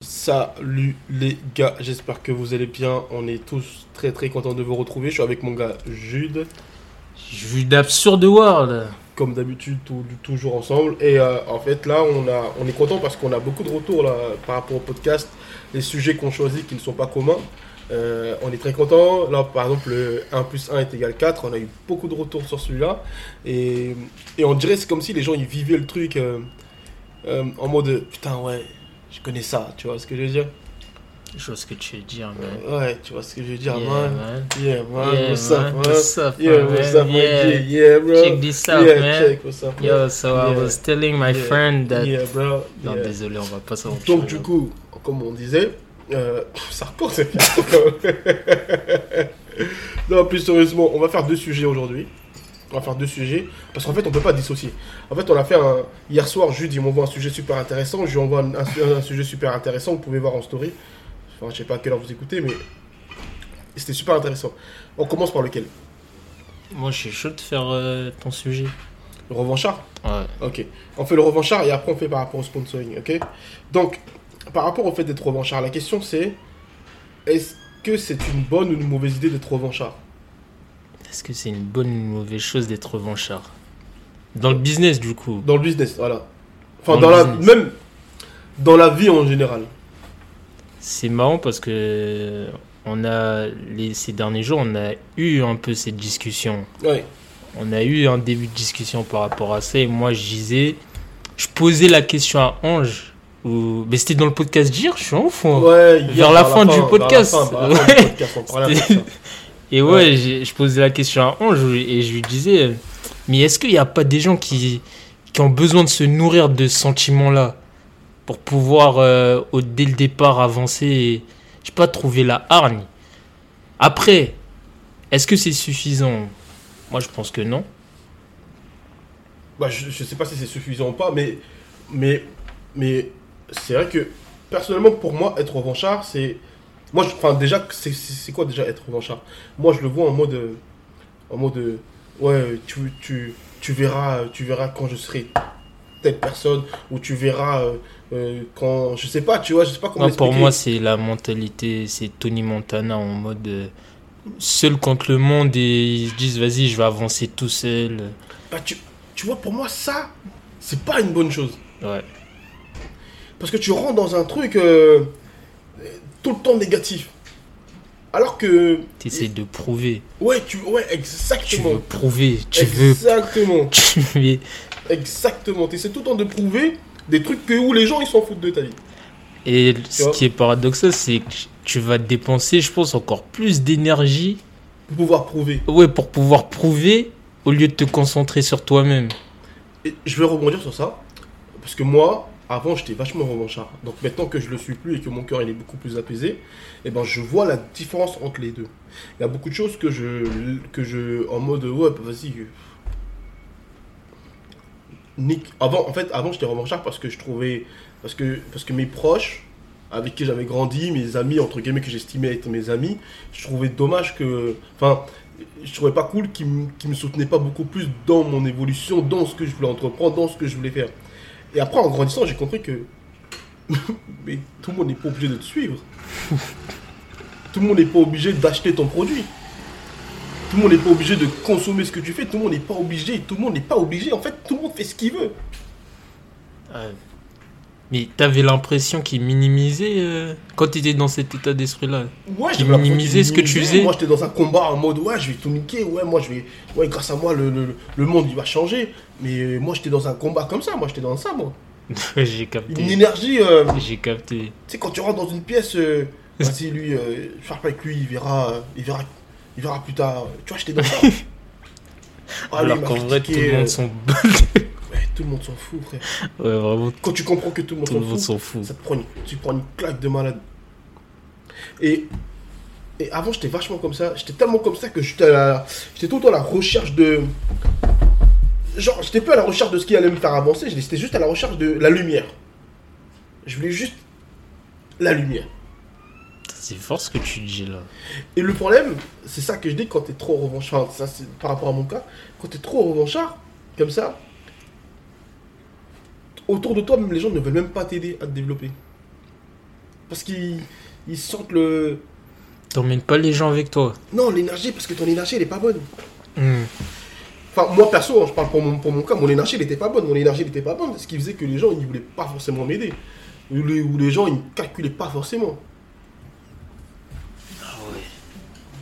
Salut les gars, j'espère que vous allez bien. On est tous très très contents de vous retrouver. Je suis avec mon gars Jude, Vu d'Absurde World. comme d'habitude, tout- toujours ensemble. Et euh, en fait, là, on, a, on est content parce qu'on a beaucoup de retours là, par rapport au podcast. Les sujets qu'on choisit qui ne sont pas communs. Euh, on est très content. Là, par exemple, le 1 plus 1 est égal 4. On a eu beaucoup de retours sur celui-là. Et, et on dirait c'est comme si les gens ils vivaient le truc euh, euh, en mode putain, ouais, je connais ça. Tu vois ce que je veux dire? Je vois ce que tu veux dire, man. Ouais, tu vois ce que je veux dire, Yeah, man. man. Yeah, man. Yeah, what's up, man. man? What's up, yeah, man? what's up, man? Yeah. Bro. Check this out, yeah, man. check what's up, man. Yo, so I was telling my Yeah. friend that. Yeah, bro. Non, désolé, on va pas s'en Donc, du coup, comme on disait, euh, ça recourt, c'est Non, plus sérieusement, on va faire deux sujets aujourd'hui. On va faire deux sujets. Parce qu'en fait, on peut pas dissocier. En fait, on a fait un. Hier soir, Jude, il m'envoie un sujet super intéressant. Je lui envoie un, un- un sujet super intéressant. Vous pouvez voir en story. Enfin, je sais pas à quelle heure vous écoutez, mais. C'était super intéressant. On commence par lequel? Moi, je suis chaud de faire euh, ton sujet. Le revanchard? Ouais. Ok. On fait le revanchard et après on fait par rapport au sponsoring, ok? Donc, par rapport au fait d'être revanchard, la question c'est est-ce que c'est une bonne ou une mauvaise idée d'être revanchard? Est-ce que c'est une bonne ou une mauvaise chose d'être revanchard Dans le business, du coup. Dans le business, voilà. Enfin, Dans la, business. même dans la vie en général. C'est marrant parce que on a les, ces derniers jours, on a eu un peu cette discussion. Ouais. On a eu un début de discussion par rapport à ça et moi je disais, je posais la question à Ange. Ou... Mais c'était dans le podcast Gire, je suis un fou. hein. Ouais, Vers la fin la podcast. fin, la fin du Ouais. podcast, parlait de ça. Et ouais, je posais la question à Ange et je lui disais, euh, mais est-ce qu'il n'y a pas des gens qui, qui ont besoin de se nourrir de ce sentiment-là pour pouvoir, euh, au, dès le départ, avancer et, je sais pas, trouver la hargne? Après, est-ce que c'est suffisant? Moi, je pense que non. Bah, je, je sais pas si c'est suffisant ou pas, mais, mais, mais c'est vrai que personnellement, pour moi, être revanchard, c'est. Moi, je- enfin, déjà, c'est- quoi déjà être revanchard Moi, je le vois en mode. euh, En mode. euh, Ouais, tu, tu, tu, verras, tu verras quand je serai telle personne, ou tu verras euh, euh, quand. Je sais pas, tu vois, je sais pas comment Moi, pour moi, c'est la mentalité, c'est Tony Montana en mode euh, seul contre le monde et ils se disent, vas-y, je vais avancer tout seul. Bah, tu, tu vois, pour moi, ça, c'est pas une bonne chose. Ouais. Parce que tu rentres dans un truc euh, tout le temps négatif. Alors que. Tu essaies de prouver. Ouais, tu, ouais, Tu exactement. veux prouver, tu veux, Exactement. tu veux. Exactement. Tu essaies tout le temps de prouver des trucs que, où les gens ils s'en foutent de ta vie. Et ce qui est paradoxal, c'est que tu vas dépenser, je pense, encore plus d'énergie Pour pouvoir prouver. ouais, pour pouvoir prouver au lieu de te concentrer sur toi-même. Et je vais rebondir sur ça. Parce que moi, avant, j'étais vachement revanchard. Donc maintenant que je le suis plus et que mon cœur il est beaucoup plus apaisé, eh ben, je vois la différence entre les deux. Il y a beaucoup de choses que je. Que je en mode, ouais, bah, vas-y. euh, Nick. Avant, en fait, avant, j'étais revanchard parce que je trouvais. Parce que, parce que mes proches, avec qui j'avais grandi, mes amis, entre guillemets, que j'estimais être mes amis, je trouvais dommage que. Enfin, je trouvais pas cool qu'ils qu'ils me soutenaient pas beaucoup plus dans mon évolution, dans ce que je voulais entreprendre, dans ce que je voulais faire. Et après, en grandissant, j'ai compris que. Mais tout le monde n'est pas obligé de te suivre. tout le monde n'est pas obligé d'acheter ton produit. Tout le monde n'est pas obligé de consommer ce que tu fais. Tout le monde n'est pas obligé. Tout le monde n'est pas obligé. En fait, tout le monde fait ce qu'il veut. Ouais. Mais t'avais l'impression qu'il minimisait euh, quand t'étais dans cet état d'esprit-là? Ouais, Qui j'avais l'impression minimisait qu'il ce que tu faisais? Moi, j'étais dans un combat en mode ouais, je vais tout niquer. Ouais, moi, je vais. Ouais, grâce à moi, le, le, le monde il va changer. Mais euh, moi, j'étais dans un combat comme ça. Moi, j'étais dans ça, moi. J'ai Une capté. énergie. euh, J'ai capté. Tu sais, quand tu rentres dans une pièce, euh, vas-y, lui, je parle pas avec lui, il verra, euh, il verra, il verra plus tard. Tu vois, j'étais dans ça. Ah, Alors qu'en vrai, tout le euh, monde s'en Ouais, tout le monde s'en fout, frère. Ouais, vraiment, Quand tu comprends que tout le monde tout s'en fout, s'en fout. ça te prend une, tu prends une claque de malade. Et, et avant, j'étais vachement comme ça. J'étais tellement comme ça que j'étais j'étais tout le temps à la recherche de. Genre, j'étais plus à la recherche de ce qui allait me faire avancer, j'étais juste à la recherche de la lumière. Je voulais juste la lumière. C'est fort ce que tu dis là. Et le problème, c'est ça que je dis quand t'es trop revanchard, ça c'est par rapport à mon cas, quand t'es trop revanchard, comme ça, autour de toi, même les gens ne veulent même pas t'aider à te développer. Parce qu'ils ils sentent le... T'emmènes pas les gens avec toi. Non, l'énergie, parce que ton énergie, elle est pas bonne. Hmm. Enfin, moi perso, hein, je parle pour mon, pour mon cas, mon énergie, elle était pas bonne. Mon énergie, elle était pas bonne, ce qui faisait que les gens, ils voulaient pas forcément m'aider. Ou les, ou les gens, ils ne calculaient pas forcément.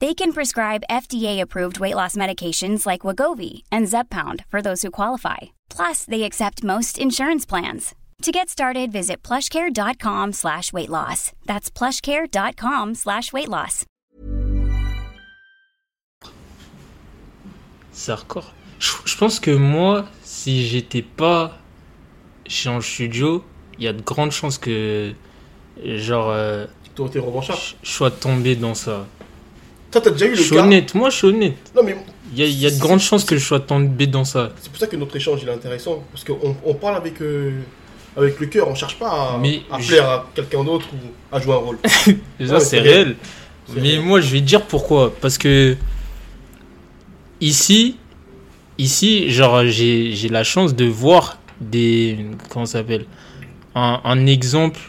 They can prescribe FDA-approved weight loss medications like Wagovi and Zepbound for those who qualify. Plus, they accept most insurance plans. To get started, visit plushcare.com slash weight loss. That's plushcare.com slash weight loss. C'est hardcore. Je, je pense que moi, si j'étais pas chez en studio, il y a de grandes chances que, genre, euh, Toi, t'es revanchard. je sois tombé dans ça. Toi, t'as déjà eu Je le suis cas. honnête, moi je suis honnête. Non, mais Il y a, il y a de grandes chances que je sois tombé dans ça. C'est pour ça que notre échange il est intéressant. Parce qu'on on parle avec, euh, avec le cœur, on cherche pas à, Mais à je- plaire à quelqu'un d'autre ou à jouer un rôle. Ouais, c'est réel. Mais réel. moi, je vais te dire pourquoi. Parce que ici, ici, genre, j'ai la chance de voir des. Comment ça s'appelle un, un exemple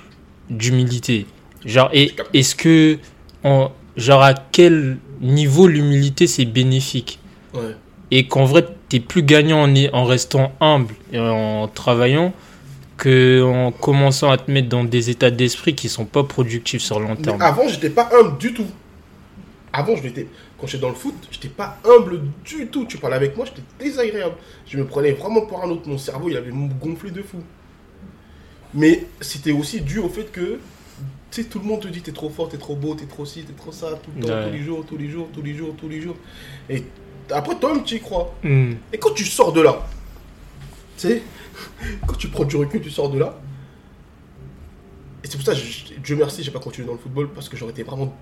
d'humilité. Genre, est-ce que. en- genre, à quel niveau l'humilité c'est bénéfique Ouais. Et qu'en vrai, t'es plus gagnant en, en restant humble et en travaillant que en commençant à te mettre dans des états d'esprit qui sont pas productifs sur le long Mais terme. avant, j'étais pas humble du tout. Avant, je m'étais. Quand j'étais dans le foot, j'étais pas humble du tout. Tu parlais avec moi, j'étais désagréable. Je me prenais vraiment pour un autre. Mon cerveau, il avait gonflé de fou. Mais c'était aussi dû au fait que. Tu sais, tout le monde te dit t'es trop fort, t'es trop beau, t'es trop ci, t'es trop ça, tout le temps, Ouais. tous les jours, tous les jours, tous les jours, tous les jours. Et après, toi-même, tu y crois. Hmm. Et quand tu sors de là, tu sais, quand tu prends du recul, tu sors de là. Et c'est pour ça, je- Dieu merci, j'ai pas continué dans le football parce que j'aurais été vraiment.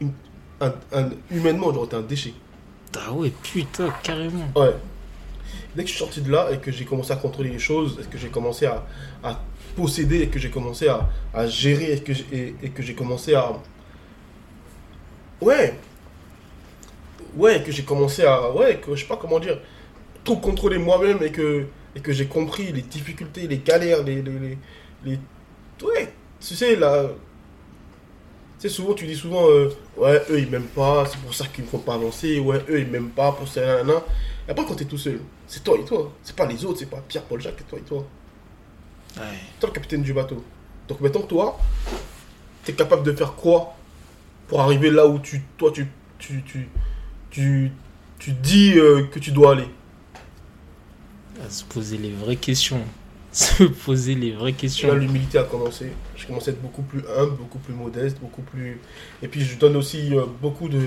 une- un- un- humainement, j'aurais été un déchet. Ah ouais, putain, carrément. Ouais. Dès que je suis sorti de là et que j'ai commencé à contrôler les choses, et que j'ai commencé à, posséder, et que j'ai commencé à, gérer, et que j'ai commencé à. Ouais. Ouais, que j'ai commencé à. Ouais, que je sais pas comment dire. Tout contrôler moi-même et que, et que j'ai compris les difficultés, les galères, les. les, les, Ouais, tu sais, là. Sais, souvent, tu dis souvent, euh, ouais, eux, ils m'aiment pas, c'est pour ça qu'ils me font pas avancer, ouais, eux, ils m'aiment pas, pour ça, nanana. Et après, quand t'es tout seul, c'est toi et toi. C'est pas les autres, c'est pas Pierre, Paul, Jacques, c'est toi et toi. Ouais. Toi, le capitaine du bateau. Donc, maintenant, toi, t'es capable de faire quoi pour arriver là où tu, toi, tu, tu, tu, tu, tu dis euh, que tu dois aller? À se poser les vraies questions. Se poser les vraies Là, questions. l'humilité a commencé. Je commençais à être beaucoup plus humble, beaucoup plus modeste, beaucoup plus. Et puis, je donne aussi euh, beaucoup de,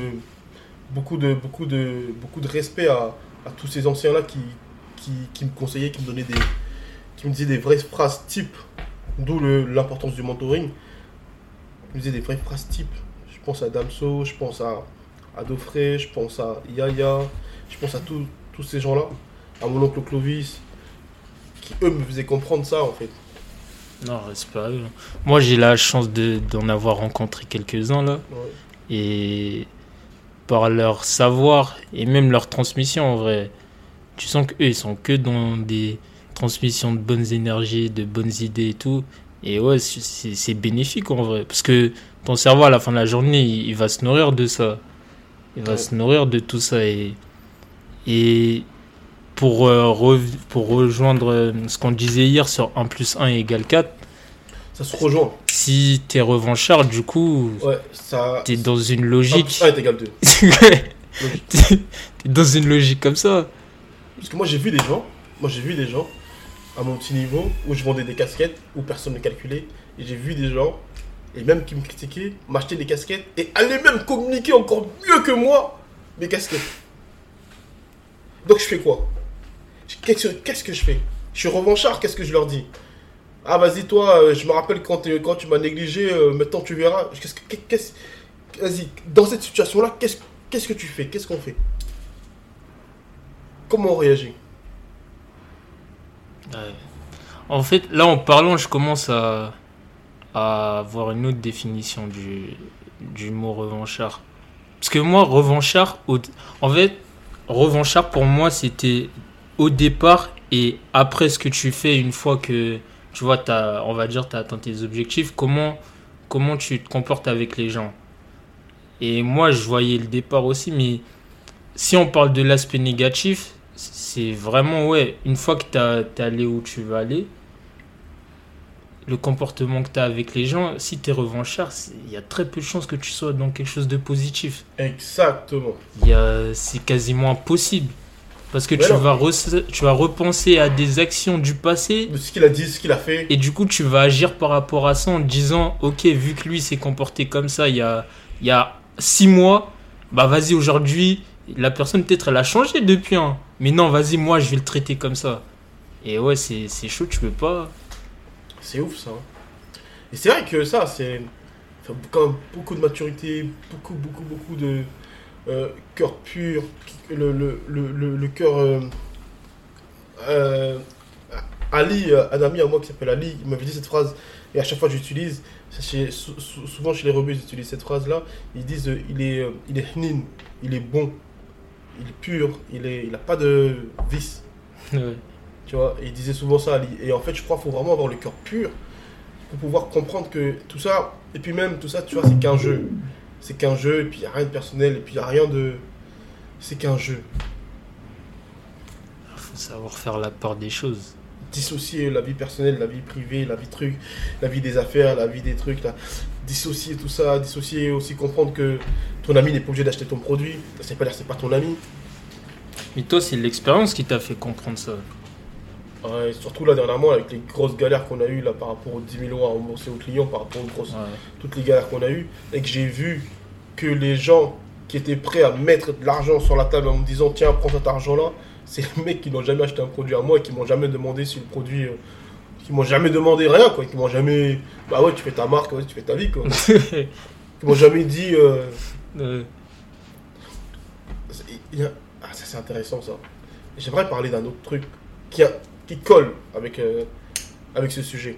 beaucoup de, beaucoup de, beaucoup de respect à, à tous ces anciens-là qui, qui, qui me conseillaient, qui me donnaient des, qui me disaient des vraies phrases type. D'où le- l'importance du mentoring. Ils me disaient des vraies phrases type. Je pense à Damso, je pense à, à je pense à Yaya, je pense à tous tous ces gens-là, à mon oncle Clovis, qui eux me faisaient comprendre ça en fait. Non, c'est pas eux. Moi, j'ai la chance de- d'en avoir rencontré quelques-uns là. Ouais. Et par leur savoir et même leur transmission en vrai, tu sens qu'eux, ils sont que dans des transmissions de bonnes énergies, de bonnes idées et tout. Et ouais, c'est- bénéfique en vrai. Parce que ton cerveau, à la fin de la journée, il, il va se nourrir de ça. Il va Ouais. se nourrir de tout ça. Et, et pour, euh, pour rejoindre euh, ce qu'on disait hier sur 1 plus 1 égale 4, Ça se rejoint. si t'es revanchard, du coup, Ouais, ça. t'es dans une 1 logique. plus 1 est égal 2. T'es dans une logique comme ça. Parce que moi j'ai vu des gens, moi j'ai vu des gens à mon petit niveau où je vendais des casquettes où personne ne calculait. Et j'ai vu des gens, et même qui me critiquaient, m'acheter des casquettes et allaient même communiquer encore mieux que moi mes casquettes. Donc je fais quoi? Qu'est-ce que je fais? Je suis revanchard, qu'est-ce que je leur dis? Ah vas-y toi, euh, je me rappelle quand, t'es- quand tu m'as négligé, euh, maintenant tu verras. Vas-y, dans cette situation-là, qu'est-ce que tu fais? Qu'est-ce qu'on fait? Comment on réagit? En fait, là en parlant, je commence à, avoir une autre définition du, du mot revanchard. Parce que moi, revanchard, en fait, revanchard pour moi, c'était au départ et après ce que tu fais une fois que tu vois, as, on va dire, tu as atteint tes objectifs, comment, comment tu te comportes avec les gens? Et moi, je voyais le départ aussi, mais si on parle de l'aspect négatif, c'est vraiment, ouais, une fois que tu es allé où tu veux aller, le comportement que tu as avec les gens, si tu es revanchard, il y a très peu de chances que tu sois dans quelque chose de positif. Exactement. Il y a- C'est quasiment impossible. Parce que tu non. vas, tu vas repenser à des actions du passé De ce qu'il a dit, ce qu'il a fait. et du coup tu vas agir par rapport à ça en te disant ok vu que lui s'est comporté comme ça il y a, il y a six mois, bah vas-y aujourd'hui la personne peut-être elle a changé depuis un. Mais non vas-y moi je vais le traiter comme ça. Et ouais c'est chaud tu peux pas. C'est ouf ça. hein. Et c'est vrai que ça, c'est enfin, quand même beaucoup de maturité, beaucoup, beaucoup, beaucoup de euh, cœur pur, le, le, le, le, cœur. euh, euh, Ali, un ami à moi qui s'appelle Ali, il m'avait dit cette phrase, et à chaque fois j'utilise, chez- souvent chez les rebeux ils utilisent cette phrase-là, ils disent il est, il est hnin, il est bon, il est pur, il n'a il a pas de vice. Ouais. Tu vois, il disait souvent ça, Ali. Et en fait, je crois qu'il faut vraiment avoir le cœur pur pour pouvoir comprendre que tout ça, et puis même tout ça, tu vois, c'est qu'un jeu. C'est qu'un jeu, et puis il n'y a rien de personnel, et puis il n'y a rien de. C'est qu'un jeu. Faut savoir faire la part des choses. Dissocier la vie personnelle, la vie privée, la vie truc, la vie des affaires, la vie des trucs, là. Dissocier tout ça, dissocier aussi comprendre que ton ami n'est pas obligé d'acheter ton produit. Ça veut pas dire que c'est pas ton ami. Mais toi c'est l'expérience qui t'a fait comprendre ça. Ouais, surtout là dernièrement avec les grosses galères qu'on a eues là par rapport aux 10 000 euros à rembourser aux clients, par rapport aux grosses Ouais. toutes les galères qu'on a eues, et que j'ai vu que les gens qui étaient prêts à mettre de l'argent sur la table en me disant tiens prends cet argent là, c'est les mecs qui n'ont jamais acheté un produit à moi et qui m'ont jamais demandé si le produit, euh, qui m'ont jamais demandé rien quoi, qui m'ont jamais, bah ouais tu fais ta marque, ouais, tu fais ta vie quoi, qui m'ont jamais dit, euh, ah ça c'est intéressant ça. J'aimerais parler d'un autre truc qui, a- qui colle avec, euh, avec ce sujet.